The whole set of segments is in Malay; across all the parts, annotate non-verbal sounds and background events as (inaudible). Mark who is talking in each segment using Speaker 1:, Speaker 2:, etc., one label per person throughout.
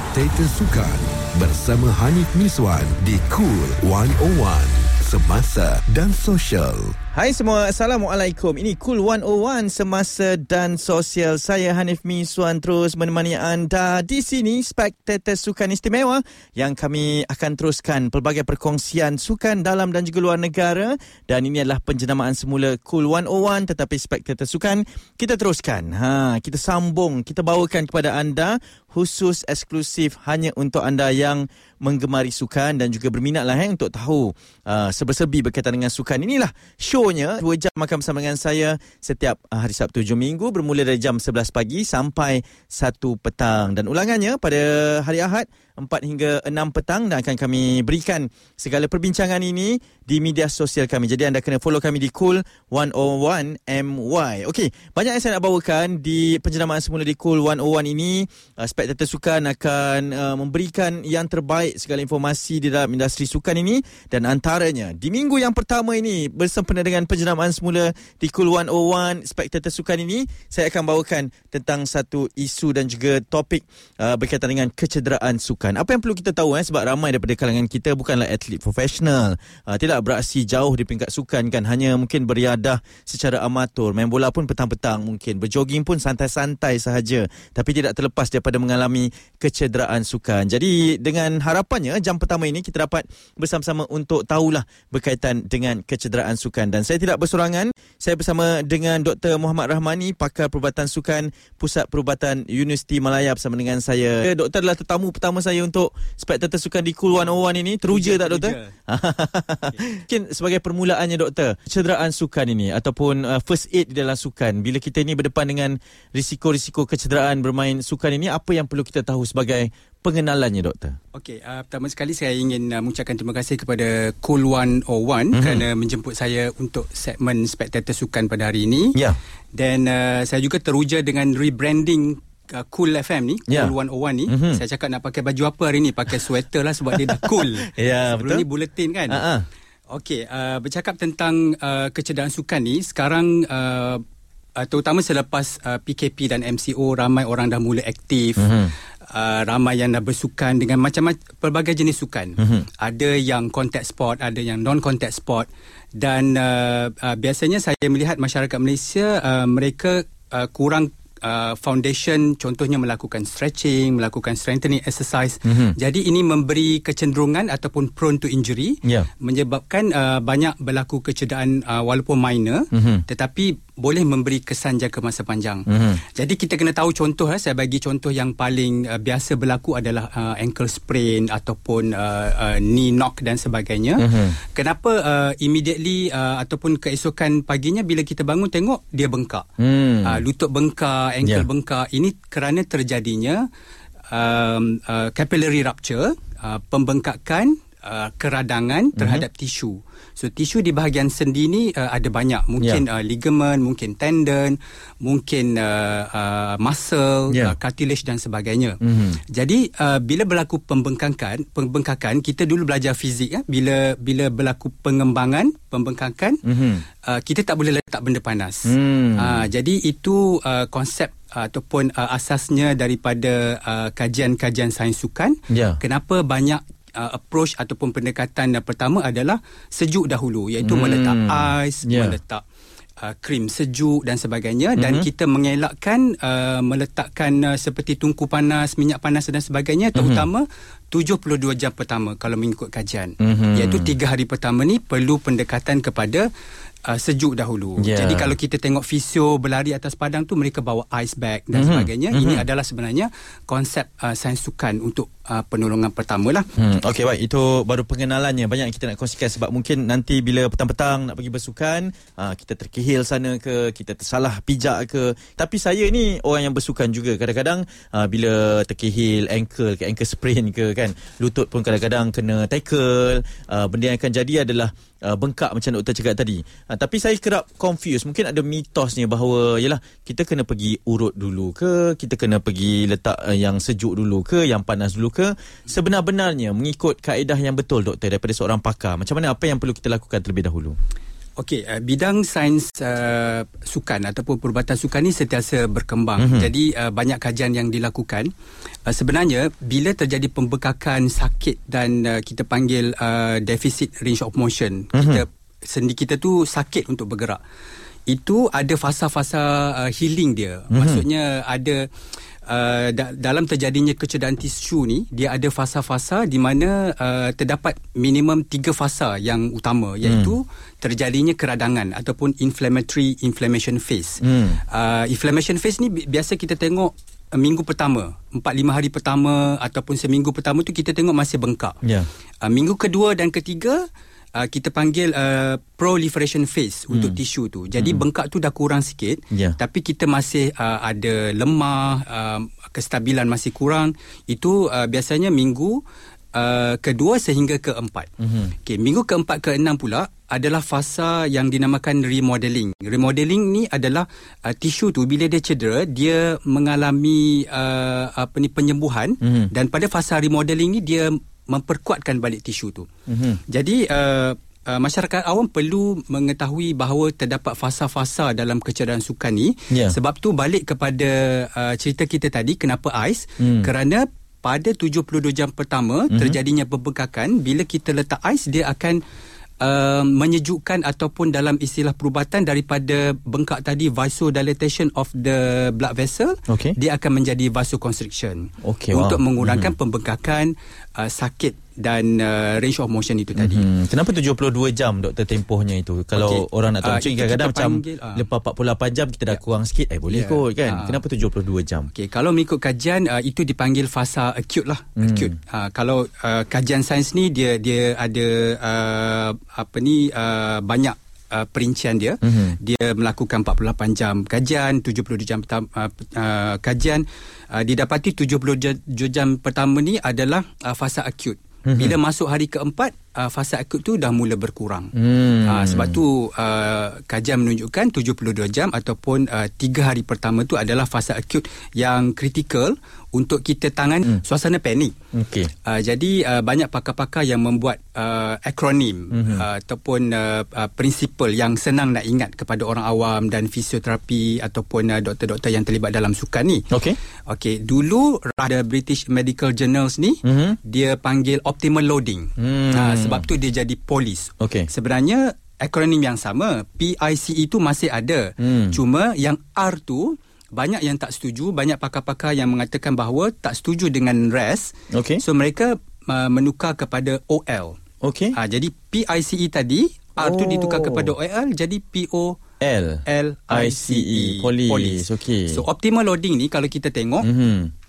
Speaker 1: Spectator Sukan bersama Hanif Miswan di Cool 101 Semasa dan Sosial.
Speaker 2: Hai semua, Assalamualaikum. Ini Cool 101 Semasa dan Sosial. Saya Hanif Miswan terus menemani anda di sini Spectator Sukan Istimewa yang kami akan teruskan pelbagai perkongsian sukan dalam dan juga luar negara dan ini adalah penjenamaan semula Cool 101 tetapi Spectator Sukan kita teruskan. Ha, kita sambung, kita bawakan kepada anda khusus eksklusif hanya untuk anda yang menggemari sukan dan juga berminatlah eh, untuk tahu uh, serba-serbi berkaitan dengan sukan. Inilah shownya 2 jam makan bersama dengan saya setiap uh, hari Sabtu hujung minggu bermula dari jam 11 pagi sampai 1 petang. Dan ulangannya pada hari Ahad 4 hingga 6 petang dan akan kami berikan segala perbincangan ini di media sosial kami. Jadi anda kena follow kami di Cool 101 MY. Okey, banyak yang saya nak bawakan di penjenamaan semula di Cool 101 ini. Uh, Spectator Sukan akan uh, memberikan yang terbaik segala informasi di dalam industri sukan ini dan antaranya di minggu yang pertama ini bersempena dengan penjenamaan semula di Cool 101 Spectator Sukan ini saya akan bawakan tentang satu isu dan juga topik uh, berkaitan dengan kecederaan sukan sukan. Apa yang perlu kita tahu eh sebab ramai daripada kalangan kita bukanlah atlet profesional. Uh, tidak beraksi jauh di peringkat sukan kan hanya mungkin beriadah secara amatur. Main bola pun petang-petang mungkin. Berjoging pun santai-santai sahaja tapi tidak terlepas daripada mengalami kecederaan sukan. Jadi dengan harapannya jam pertama ini kita dapat bersama-sama untuk tahulah berkaitan dengan kecederaan sukan dan saya tidak bersorangan. Saya bersama dengan Dr. Muhammad Rahmani pakar perubatan sukan Pusat Perubatan Universiti Malaya bersama dengan saya. Doktor adalah tetamu pertama saya saya untuk spectator sukan di Cool 101 ini teruja tak doktor? (laughs) Mungkin sebagai permulaannya doktor, cederaan sukan ini ataupun uh, first aid di dalam sukan bila kita ini berdepan dengan risiko-risiko kecederaan bermain sukan ini apa yang perlu kita tahu sebagai pengenalannya doktor?
Speaker 3: Okey, uh, pertama sekali saya ingin uh, mengucapkan terima kasih kepada Cool 101 mm-hmm. kerana menjemput saya untuk segmen spectator sukan pada hari ini.
Speaker 2: Ya. Yeah.
Speaker 3: Dan uh, saya juga teruja dengan rebranding uh, Cool FM ni yeah. Cool 101 ni mm-hmm. Saya cakap nak pakai baju apa hari ni Pakai sweater lah Sebab dia dah cool (laughs)
Speaker 2: Ya yeah, betul
Speaker 3: Sebelum ni bulletin kan uh-huh. Okey uh, Bercakap tentang uh, Kecederaan sukan ni Sekarang uh, uh, Terutama selepas uh, PKP dan MCO Ramai orang dah mula aktif mm-hmm. Uh, ramai yang dah bersukan dengan macam-macam pelbagai jenis sukan. Mm-hmm. Ada yang contact sport, ada yang non contact sport dan uh, uh, biasanya saya melihat masyarakat Malaysia uh, mereka uh, kurang uh, foundation contohnya melakukan stretching, melakukan strengthening exercise. Mm-hmm. Jadi ini memberi kecenderungan ataupun prone to injury yeah. menyebabkan uh, banyak berlaku kecederaan uh, walaupun minor mm-hmm. tetapi boleh memberi kesan jangka masa panjang. Mm-hmm. Jadi kita kena tahu contoh eh, saya bagi contoh yang paling uh, biasa berlaku adalah uh, ankle sprain ataupun uh, uh, knee knock dan sebagainya. Mm-hmm. Kenapa uh, immediately uh, ataupun keesokan paginya bila kita bangun tengok dia bengkak. Mm. Uh, lutut bengkak, ankle yeah. bengkak. Ini kerana terjadinya um, uh, capillary rupture, uh, pembengkakan uh, keradangan terhadap mm-hmm. tisu. So tisu di bahagian sendi ni uh, ada banyak. Mungkin yeah. uh, ligament, mungkin tendon, mungkin uh, uh, muscle, yeah. uh, cartilage dan sebagainya. Mm-hmm. Jadi uh, bila berlaku pembengkakan, pembengkakan kita dulu belajar fizik ya. Bila bila berlaku pengembangan, pembengkakan, mm-hmm. uh, kita tak boleh letak benda panas. Mm. Uh, jadi itu uh, konsep ataupun uh, asasnya daripada uh, kajian-kajian sains sukan. Yeah. Kenapa banyak uh, approach ataupun pendekatan yang pertama adalah sejuk dahulu iaitu hmm. meletak ais yeah. meletak uh, krim sejuk dan sebagainya mm-hmm. dan kita mengelakkan uh, meletakkan uh, seperti tungku panas minyak panas dan sebagainya terutama mm-hmm. 72 jam pertama kalau mengikut kajian mm-hmm. iaitu 3 hari pertama ni perlu pendekatan kepada uh, sejuk dahulu. Yeah. Jadi kalau kita tengok fisio berlari atas padang tu mereka bawa ice bag dan mm-hmm. sebagainya. Mm-hmm. Ini adalah sebenarnya konsep uh, sains sukan untuk uh, penolongan pertama lah.
Speaker 2: Hmm. Okey baik itu baru pengenalannya banyak kita nak kongsikan sebab mungkin nanti bila petang-petang nak pergi bersukan uh, kita terkehil sana ke kita tersalah pijak ke tapi saya ni orang yang bersukan juga kadang-kadang uh, bila terkehil ankle ke ankle sprain ke kan lutut pun kadang-kadang kena tackle uh, benda yang akan jadi adalah uh, bengkak macam doktor cakap tadi. Uh, tapi saya kerap confuse. Mungkin ada mitosnya bahawa yalah kita kena pergi urut dulu ke, kita kena pergi letak uh, yang sejuk dulu ke, yang panas dulu ke. Sebenar-benarnya mengikut kaedah yang betul doktor daripada seorang pakar. Macam mana apa yang perlu kita lakukan terlebih dahulu?
Speaker 3: Okey, uh, bidang sains uh, sukan ataupun perubatan sukan ni sentiasa berkembang. Mm-hmm. Jadi uh, banyak kajian yang dilakukan. Uh, sebenarnya bila terjadi pembekakan sakit dan uh, kita panggil uh, deficit range of motion, mm-hmm. kita sendi kita tu sakit untuk bergerak. Itu ada fasa-fasa uh, healing dia. Mm-hmm. Maksudnya ada Uh, da- dalam terjadinya kecederaan tisu ni dia ada fasa-fasa di mana uh, terdapat minimum tiga fasa yang utama iaitu hmm. terjadinya keradangan ataupun inflammatory inflammation phase. Hmm. Uh, inflammation phase ni bi- biasa kita tengok uh, minggu pertama, 4 5 hari pertama ataupun seminggu pertama tu kita tengok masih bengkak.
Speaker 2: Yeah.
Speaker 3: Uh, minggu kedua dan ketiga uh, kita panggil uh, proliferation phase hmm. untuk tisu tu. Jadi hmm. bengkak tu dah kurang sikit
Speaker 2: yeah.
Speaker 3: tapi kita masih uh, ada lemah, uh, kestabilan masih kurang. Itu uh, biasanya minggu uh, kedua sehingga keempat. Hmm. Okey, minggu keempat ke enam pula adalah fasa yang dinamakan remodeling. Remodeling ni adalah uh, tisu tu bila dia cedera, dia mengalami uh, apa ni penyembuhan hmm. dan pada fasa remodeling ni dia memperkuatkan balik tisu tu. Mm-hmm. Jadi uh, uh, masyarakat awam perlu mengetahui bahawa terdapat fasa-fasa dalam kecederaan sukan ni. Yeah. Sebab tu balik kepada uh, cerita kita tadi kenapa ais mm. kerana pada 72 jam pertama mm-hmm. terjadinya pembengkakan bila kita letak ais dia akan uh, menyejukkan ataupun dalam istilah perubatan daripada bengkak tadi vasodilatation of the blood vessel okay. dia akan menjadi vasoconstriction okay, untuk wow. mengurangkan mm-hmm. pembengkakan uh, sakit dan uh, range of motion itu tadi.
Speaker 2: Mm-hmm. Kenapa 72 jam doktor tempohnya itu? Kalau okay. orang nak tahu uh, kadang-kadang macam uh, lepas 48 jam kita dah yeah. kurang sikit eh boleh yeah. kot kan. Uh, Kenapa 72 jam?
Speaker 3: Okay. kalau mengikut kajian uh, itu dipanggil fasa acute lah. Mm. Acute. Uh, kalau uh, kajian sains ni dia dia ada uh, apa ni uh, banyak Uh, perincian dia mm-hmm. dia melakukan 48 jam kajian 72 jam uh, uh, kajian uh, didapati 70 jam pertama ni adalah uh, fasa acute mm-hmm. bila masuk hari keempat uh, fasa akut tu dah mula berkurang. Hmm. Uh, sebab tu uh, kajian menunjukkan 72 jam ataupun uh, 3 hari pertama tu adalah fasa akut yang kritikal untuk kita tangan hmm. suasana panik. Okay. Uh, jadi uh, banyak pakar-pakar yang membuat uh, akronim hmm. uh, ataupun uh, uh, prinsipal yang senang nak ingat kepada orang awam dan fisioterapi ataupun uh, doktor-doktor yang terlibat dalam sukan ni. Okay. Okay. Dulu ada British Medical Journals ni hmm. dia panggil optimal loading. Hmm. Uh, sebab tu dia jadi polis. Okay. Sebenarnya akronim yang sama PICE itu masih ada. Hmm. Cuma yang R tu banyak yang tak setuju, banyak pakar-pakar yang mengatakan bahawa tak setuju dengan REST. Okay. So mereka uh, menukar kepada OL. Okay. Uh, jadi PICE tadi R oh. tu ditukar kepada OL jadi PO L L I C E
Speaker 2: polis. Okay.
Speaker 3: So optimal loading ni kalau kita tengok mm-hmm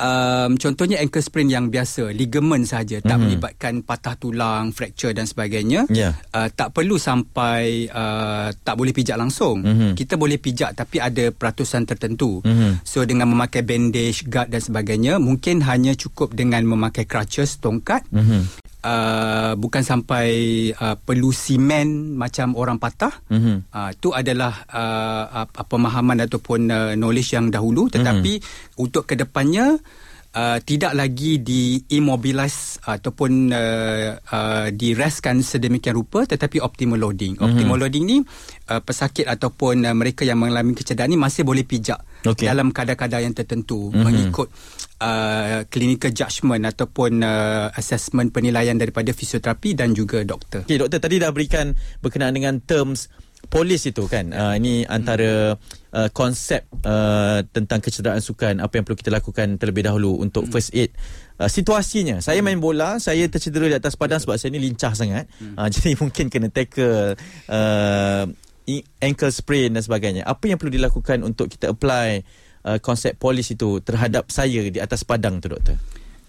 Speaker 3: um, contohnya ankle sprain yang biasa ligament saja mm-hmm. tak mhm. melibatkan patah tulang fracture dan sebagainya yeah. uh, tak perlu sampai uh, tak boleh pijak langsung mm-hmm. kita boleh pijak tapi ada peratusan tertentu mm-hmm. so dengan memakai bandage guard dan sebagainya mungkin hanya cukup dengan memakai crutches tongkat mm-hmm. Uh, bukan sampai uh, perlu simen macam orang patah mm-hmm. uh, itu adalah uh, uh, pemahaman ataupun uh, knowledge yang dahulu tetapi mm-hmm. untuk kedepannya uh, tidak lagi di immobilize ataupun uh, uh, direstkan sedemikian rupa tetapi optimal loading. Mm-hmm. Optimal loading ni uh, pesakit ataupun uh, mereka yang mengalami kecederaan ni masih boleh pijak okay. dalam kadar-kadar yang tertentu mm-hmm. mengikut uh, clinical judgement ataupun uh, assessment penilaian daripada fisioterapi dan juga doktor.
Speaker 2: Okey doktor tadi dah berikan berkenaan dengan terms polis itu kan uh, ini antara uh, konsep uh, tentang kecederaan sukan apa yang perlu kita lakukan terlebih dahulu untuk hmm. first aid uh, situasinya saya main bola saya tercedera di atas padang sebab saya ni lincah sangat hmm. uh, (laughs) jadi mungkin kena tackle uh, ankle sprain dan sebagainya apa yang perlu dilakukan untuk kita apply uh, konsep polis itu terhadap saya di atas padang tu doktor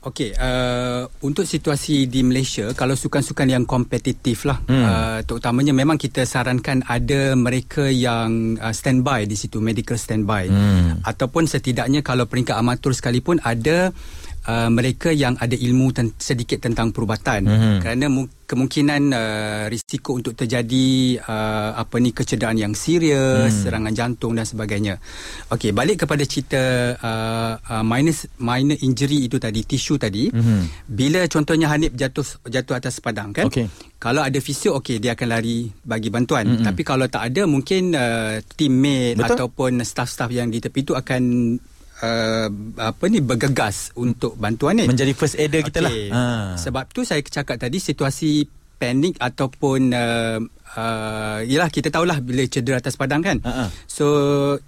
Speaker 3: Okey, uh, untuk situasi di Malaysia, kalau sukan-sukan yang kompetitif lah, hmm. uh, terutamanya memang kita sarankan ada mereka yang uh, standby di situ, medical standby. Hmm. Ataupun setidaknya kalau peringkat amatur sekalipun ada uh, mereka yang ada ilmu ten- sedikit tentang perubatan
Speaker 2: Mhm.
Speaker 3: kerana mu- kemungkinan uh, risiko untuk terjadi uh, apa ni kecederaan yang serius,
Speaker 2: Hmm.
Speaker 3: serangan jantung dan sebagainya. Okey, balik kepada cerita uh, uh, minor minor injury itu tadi, tisu tadi.
Speaker 2: Mhm.
Speaker 3: Bila contohnya Hanif jatuh jatuh atas padang kan?
Speaker 2: Okey.
Speaker 3: Kalau ada fisio okey dia akan lari bagi bantuan.
Speaker 2: Mm-mm.
Speaker 3: Tapi kalau tak ada mungkin uh, teammate
Speaker 2: Betul.
Speaker 3: ataupun staff-staff yang di tepi itu akan uh, apa ni bergegas untuk bantuan ni.
Speaker 2: Menjadi first aider kita lah. Ha.
Speaker 3: Sebab tu saya cakap tadi situasi panik ataupun uh, uh, yalah kita tahulah bila cedera atas padang kan.
Speaker 2: Ha.
Speaker 3: So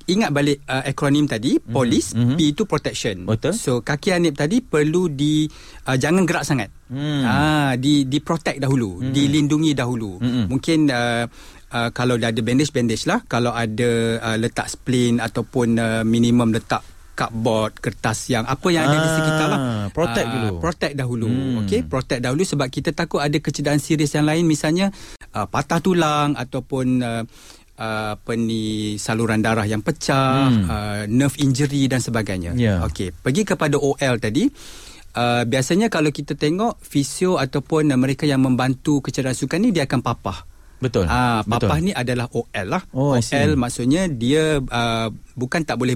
Speaker 3: ingat balik uh, akronim tadi police
Speaker 2: mhm.
Speaker 3: P itu protection.
Speaker 2: Betul.
Speaker 3: So kaki Hanif tadi perlu di uh, jangan gerak sangat.
Speaker 2: Hmm.
Speaker 3: Ah di di protect dahulu,
Speaker 2: Hmm.
Speaker 3: dilindungi dahulu.
Speaker 2: Hmm.
Speaker 3: Mungkin uh, Uh, kalau dah ada bandage-bandage lah Kalau ada uh, letak splint Ataupun uh, minimum letak cardboard Kertas yang Apa yang ada di
Speaker 2: Ah,
Speaker 3: sekitar lah
Speaker 2: protect
Speaker 3: Ah,
Speaker 2: dulu.
Speaker 3: Protect dahulu
Speaker 2: Hmm.
Speaker 3: Okay Protect dahulu Sebab kita takut ada kecederaan serius yang lain Misalnya uh, Patah tulang Ataupun uh, uh, Apa ni Saluran darah yang pecah
Speaker 2: Hmm.
Speaker 3: uh, Nerve injury dan sebagainya
Speaker 2: Ya.
Speaker 3: Okay Pergi kepada OL tadi uh, Biasanya kalau kita tengok Fisio ataupun uh, mereka yang membantu kecederaan sukan ni Dia akan papah
Speaker 2: Betul.
Speaker 3: Ah, papah
Speaker 2: Betul.
Speaker 3: ni adalah OL lah.
Speaker 2: Oh.
Speaker 3: OL maksudnya dia uh, bukan tak boleh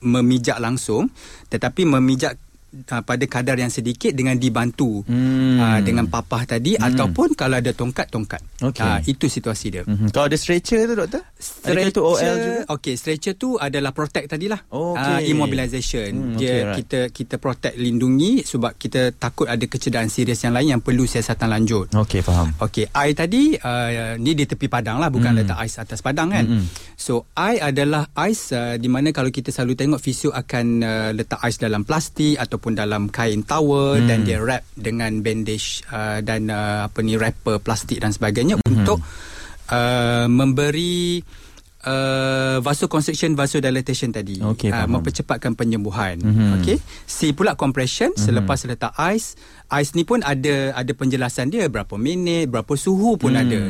Speaker 3: memijak langsung tetapi memijak uh, pada kadar yang sedikit dengan dibantu
Speaker 2: Hmm.
Speaker 3: uh, dengan papah tadi
Speaker 2: Hmm.
Speaker 3: ataupun kalau ada tongkat tongkat.
Speaker 2: Okey.
Speaker 3: Ah, itu situasi dia.
Speaker 2: Mhm. Kalau ada stretcher tu doktor? Adakah itu OL juga?
Speaker 3: Okey, stretcher tu adalah protect tadilah. Ah,
Speaker 2: okey.
Speaker 3: immobilization.
Speaker 2: Hmm,
Speaker 3: dia
Speaker 2: okey, right.
Speaker 3: kita kita protect lindungi sebab kita takut ada kecederaan serius yang lain yang perlu siasatan lanjut.
Speaker 2: Okey, faham.
Speaker 3: Okey, I tadi uh, ni di tepi padang lah bukan
Speaker 2: Hmm.
Speaker 3: letak ais atas padang kan.
Speaker 2: Mm-mm.
Speaker 3: So I adalah ais uh, di mana kalau kita selalu tengok fisio akan uh, letak ais dalam plastik ataupun dalam kain towel
Speaker 2: Hmm.
Speaker 3: dan dia wrap dengan bandage uh, dan uh, apa ni wrapper plastik dan sebagainya
Speaker 2: Hmm.
Speaker 3: untuk uh, memberi Uh, vasoconstriction vasodilatation tadi
Speaker 2: Okey,
Speaker 3: uh,
Speaker 2: faham.
Speaker 3: mempercepatkan penyembuhan
Speaker 2: Mhm.
Speaker 3: okey C pula compression
Speaker 2: Mhm.
Speaker 3: selepas letak ais ais ni pun ada ada penjelasan dia berapa minit berapa suhu pun
Speaker 2: Hmm,
Speaker 3: ada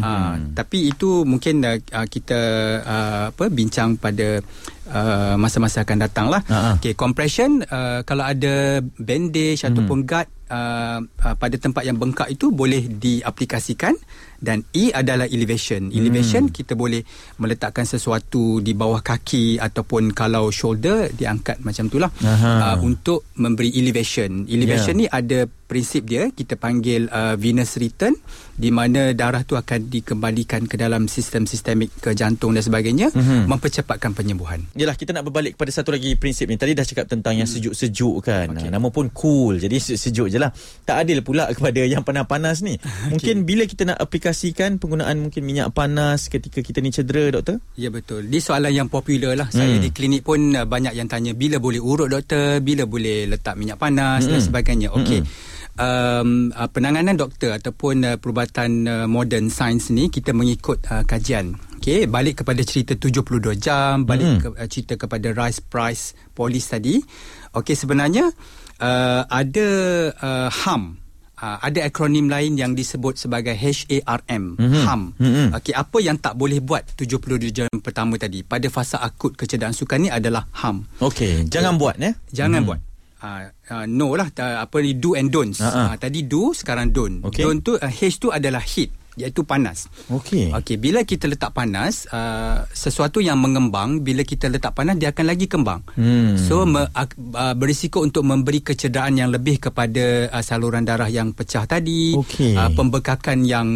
Speaker 3: uh, tapi itu mungkin uh, kita uh, apa bincang pada uh, masa-masa akan datang lah
Speaker 2: ha.
Speaker 3: okey compression uh, kalau ada bandage
Speaker 2: Hmm.
Speaker 3: ataupun guard uh, uh, pada tempat yang bengkak itu boleh diaplikasikan dan E adalah elevation. Elevation
Speaker 2: Hmm.
Speaker 3: kita boleh meletakkan sesuatu di bawah kaki ataupun kalau shoulder diangkat macam itulah
Speaker 2: Aha.
Speaker 3: uh, untuk memberi elevation. Elevation
Speaker 2: Yeah.
Speaker 3: ni ada prinsip dia kita panggil uh, venous return di mana darah tu akan dikembalikan ke dalam sistem sistemik ke jantung dan sebagainya
Speaker 2: Mhm.
Speaker 3: mempercepatkan penyembuhan.
Speaker 2: Yelah kita nak berbalik kepada satu lagi prinsip ni Tadi dah cakap tentang yang sejuk-sejuk kan okay. Nama pun cool Jadi sejuk je lah Tak adil pula kepada yang panas-panas ni (laughs) Mungkin bila kita nak aplikasikan Penggunaan mungkin minyak panas Ketika kita ni cedera doktor
Speaker 3: Ya betul. Ini soalan yang popular lah. Saya
Speaker 2: Hmm.
Speaker 3: di klinik pun uh, banyak yang tanya bila boleh urut doktor, bila boleh letak minyak panas dan
Speaker 2: Hmm.
Speaker 3: sebagainya. Okey.
Speaker 2: Hmm.
Speaker 3: Um, uh, penanganan doktor ataupun uh, perubatan uh, modern science ni kita mengikut uh, kajian. Okey, balik kepada cerita 72 jam, balik
Speaker 2: Hmm.
Speaker 3: ke, uh, cerita kepada rise price polis tadi. Okey, sebenarnya uh, ada uh, HAM. Uh, ada akronim lain yang disebut sebagai HARM,
Speaker 2: Mhm.
Speaker 3: HAM.
Speaker 2: Mhm.
Speaker 3: Okey, apa yang tak boleh buat 72 jam pertama tadi pada fasa akut kecederaan sukan ni adalah HAM.
Speaker 2: Okey Jangan buat ya
Speaker 3: Jangan
Speaker 2: Mhm.
Speaker 3: buat. Uh, uh, no lah ta, apa ni do and don'ts.
Speaker 2: Ha-ha.
Speaker 3: Uh, tadi do sekarang don't.
Speaker 2: Okey.
Speaker 3: Don't tu uh, H tu adalah heat iaitu panas.
Speaker 2: Okey
Speaker 3: Okey, bila kita letak panas, uh, sesuatu yang mengembang bila kita letak panas dia akan lagi kembang.
Speaker 2: Hmm.
Speaker 3: So me, uh, berisiko untuk memberi kecederaan yang lebih kepada uh, saluran darah yang pecah tadi,
Speaker 2: Okey.
Speaker 3: uh, pembekakan yang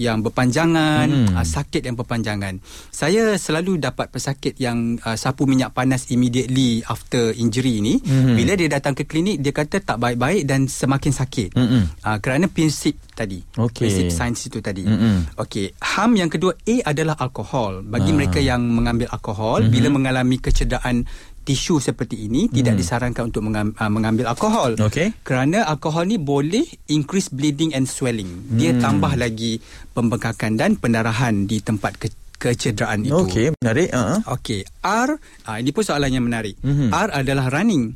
Speaker 3: yang berpanjangan,
Speaker 2: Hmm.
Speaker 3: uh, sakit yang berpanjangan. Saya selalu dapat pesakit yang uh, sapu minyak panas immediately after injury ni,
Speaker 2: Hmm.
Speaker 3: bila dia datang ke klinik dia kata tak baik-baik dan semakin sakit.
Speaker 2: Mm-mm.
Speaker 3: Uh, kerana prinsip tadi.
Speaker 2: Okey.
Speaker 3: Prinsip sains itu tadi.
Speaker 2: Mm-mm.
Speaker 3: Okey, HAM yang kedua A adalah alkohol. Bagi
Speaker 2: Ah.
Speaker 3: mereka yang mengambil alkohol
Speaker 2: Mhm.
Speaker 3: bila mengalami kecederaan tisu seperti ini tidak
Speaker 2: Hmm.
Speaker 3: disarankan untuk mengam, uh, mengambil alkohol.
Speaker 2: Okey.
Speaker 3: Kerana alkohol ni boleh increase bleeding and swelling. Dia
Speaker 2: Hmm.
Speaker 3: tambah lagi pembengkakan dan pendarahan di tempat ke, kecederaan itu.
Speaker 2: Okey menarik uh-huh.
Speaker 3: Okey, R ah, ini pun soalan yang menarik.
Speaker 2: Mhm.
Speaker 3: R adalah running.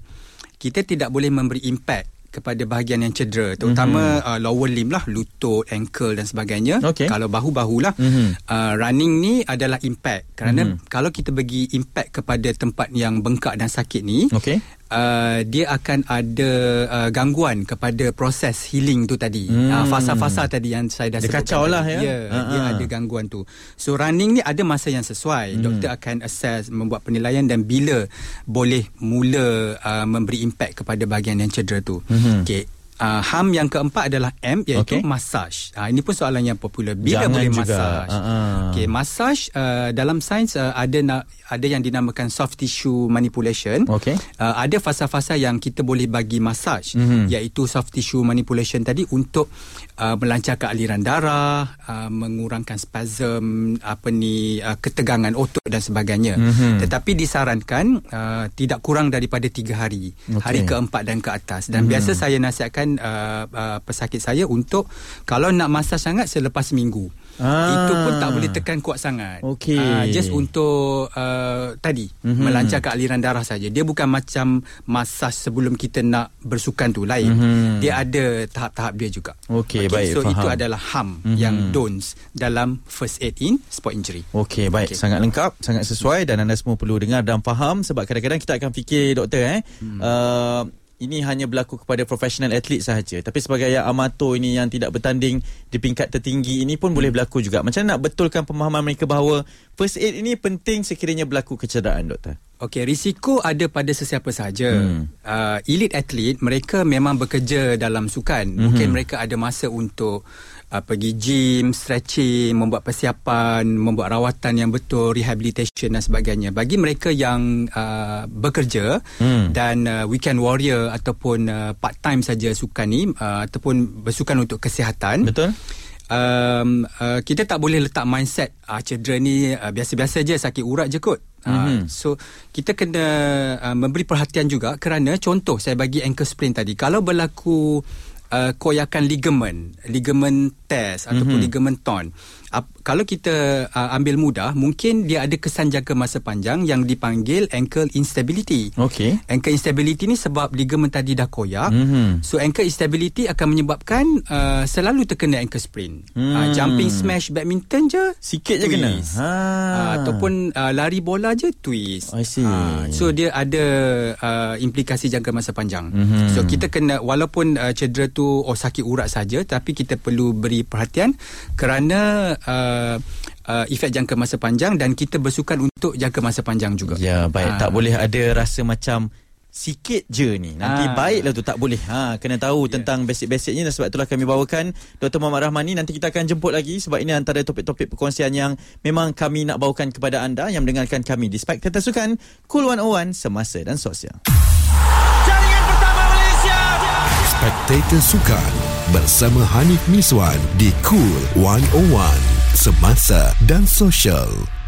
Speaker 3: Kita tidak boleh memberi impact kepada bahagian yang cedera terutama uh, lower limb lah lutut ankle dan sebagainya.
Speaker 2: Okey.
Speaker 3: kalau bahu-bahu lah
Speaker 2: Mhm.
Speaker 3: uh, running ni adalah impact kerana
Speaker 2: Mhm.
Speaker 3: kalau kita bagi impact kepada tempat yang bengkak dan sakit ni
Speaker 2: Okey
Speaker 3: uh, dia akan ada uh, gangguan kepada proses healing tu tadi. Hmm. Uh, fasa-fasa tadi yang saya dah
Speaker 2: dia
Speaker 3: sebutkan.
Speaker 2: kacau lah ya.
Speaker 3: Ya, uh-huh. dia ada gangguan tu. So running ni ada masa yang sesuai. Hmm. Doktor akan assess, membuat penilaian dan bila boleh mula uh, memberi impact kepada bahagian yang cedera tu. Hmm. Okay. Uh, HAM yang keempat adalah M iaitu okay. massage. Uh, ini pun soalan yang popular. Bila
Speaker 2: Jangan
Speaker 3: boleh
Speaker 2: juga.
Speaker 3: massage?
Speaker 2: Uh-uh.
Speaker 3: Okay, massage uh, dalam sains uh, ada na- ada yang dinamakan soft tissue manipulation.
Speaker 2: Okey.
Speaker 3: Uh, ada fasa-fasa yang kita boleh bagi massage
Speaker 2: Mhm.
Speaker 3: iaitu soft tissue manipulation tadi untuk uh, melancarkan aliran darah, uh, mengurangkan spasm apa ni uh, ketegangan otot dan sebagainya.
Speaker 2: Mhm.
Speaker 3: Tetapi disarankan uh, tidak kurang daripada tiga hari.
Speaker 2: Okey.
Speaker 3: Hari keempat dan ke atas. Dan biasa saya nasihatkan uh, uh, pesakit saya untuk kalau nak massage sangat selepas seminggu.
Speaker 2: Ah.
Speaker 3: Itu pun tak boleh tekan kuat sangat.
Speaker 2: Okey.
Speaker 3: Ah, just untuk uh, tadi
Speaker 2: Mhm.
Speaker 3: mm-hmm. melancarkan aliran darah saja. Dia bukan macam massage sebelum kita nak bersukan tu lain.
Speaker 2: Mhm.
Speaker 3: Dia ada tahap-tahap dia juga.
Speaker 2: Okey, baik,
Speaker 3: So
Speaker 2: faham.
Speaker 3: itu adalah HAM
Speaker 2: Mhm.
Speaker 3: mm-hmm. yang don'ts dalam first aid in sport injury.
Speaker 2: Okey, baik. Okay. Sangat lengkap, sangat sesuai dan anda semua perlu dengar dan faham sebab kadang-kadang kita akan fikir doktor eh hmm. uh, ini hanya berlaku kepada profesional atlet sahaja. Tapi sebagai yang amatur ini yang tidak bertanding di peringkat tertinggi ini pun hmm. boleh berlaku juga. Macam mana nak betulkan pemahaman mereka bahawa first aid ini penting sekiranya berlaku kecederaan doktor?
Speaker 3: Okey, risiko ada pada sesiapa sahaja.
Speaker 2: Hmm.
Speaker 3: Uh, elite atlet mereka memang bekerja dalam sukan.
Speaker 2: Mhm.
Speaker 3: Mungkin mereka ada masa untuk uh, pergi gym, stretching, membuat persiapan, membuat rawatan yang betul, rehabilitation dan sebagainya. Bagi mereka yang uh, bekerja
Speaker 2: Hmm.
Speaker 3: dan uh, weekend warrior ataupun uh, part time saja sukan ni uh, ataupun bersukan untuk kesihatan
Speaker 2: Betul?
Speaker 3: Um, uh, kita tak boleh letak mindset uh, cedera ni uh, biasa-biasa je sakit urat je kot. Uh,
Speaker 2: Mhm.
Speaker 3: So kita kena uh, memberi perhatian juga kerana contoh saya bagi ankle sprain tadi kalau berlaku uh, koyakan ligamen, ligamen tears ataupun
Speaker 2: Mhm.
Speaker 3: ligamen torn. Uh, kalau kita uh, ambil mudah mungkin dia ada kesan jangka masa panjang yang dipanggil ankle instability.
Speaker 2: Okey.
Speaker 3: Ankle instability ni sebab ligamen tadi dah koyak.
Speaker 2: Mhm.
Speaker 3: So ankle instability akan menyebabkan uh, selalu terkena ankle sprain.
Speaker 2: Hmm.
Speaker 3: Uh, jumping smash badminton je
Speaker 2: Sikit je kena.
Speaker 3: twist.
Speaker 2: Ha.
Speaker 3: Uh, ataupun uh, lari bola je twist.
Speaker 2: I see.
Speaker 3: Uh, so dia ada uh, implikasi jangka masa panjang.
Speaker 2: Mhm.
Speaker 3: So kita kena walaupun uh, cedera tu oh sakit urat saja tapi kita perlu beri perhatian kerana uh, uh, efek jangka masa panjang dan kita bersukan untuk jangka masa panjang juga.
Speaker 2: Ya, baik.
Speaker 3: Ah.
Speaker 2: Tak boleh ada rasa macam sikit je ni. Nanti
Speaker 3: Ah.
Speaker 2: baiklah tu tak boleh. Ha, kena tahu yeah. tentang basic-basicnya dan sebab itulah kami bawakan Dr. Muhammad Rahmani nanti kita akan jemput lagi sebab ini antara topik-topik perkongsian yang memang kami nak bawakan kepada anda yang mendengarkan kami di Spectator Sukan Cool 101 Semasa dan Sosial.
Speaker 1: Spectator Sukan bersama Hanif Miswan di Cool 101 Semasa dan Sosial.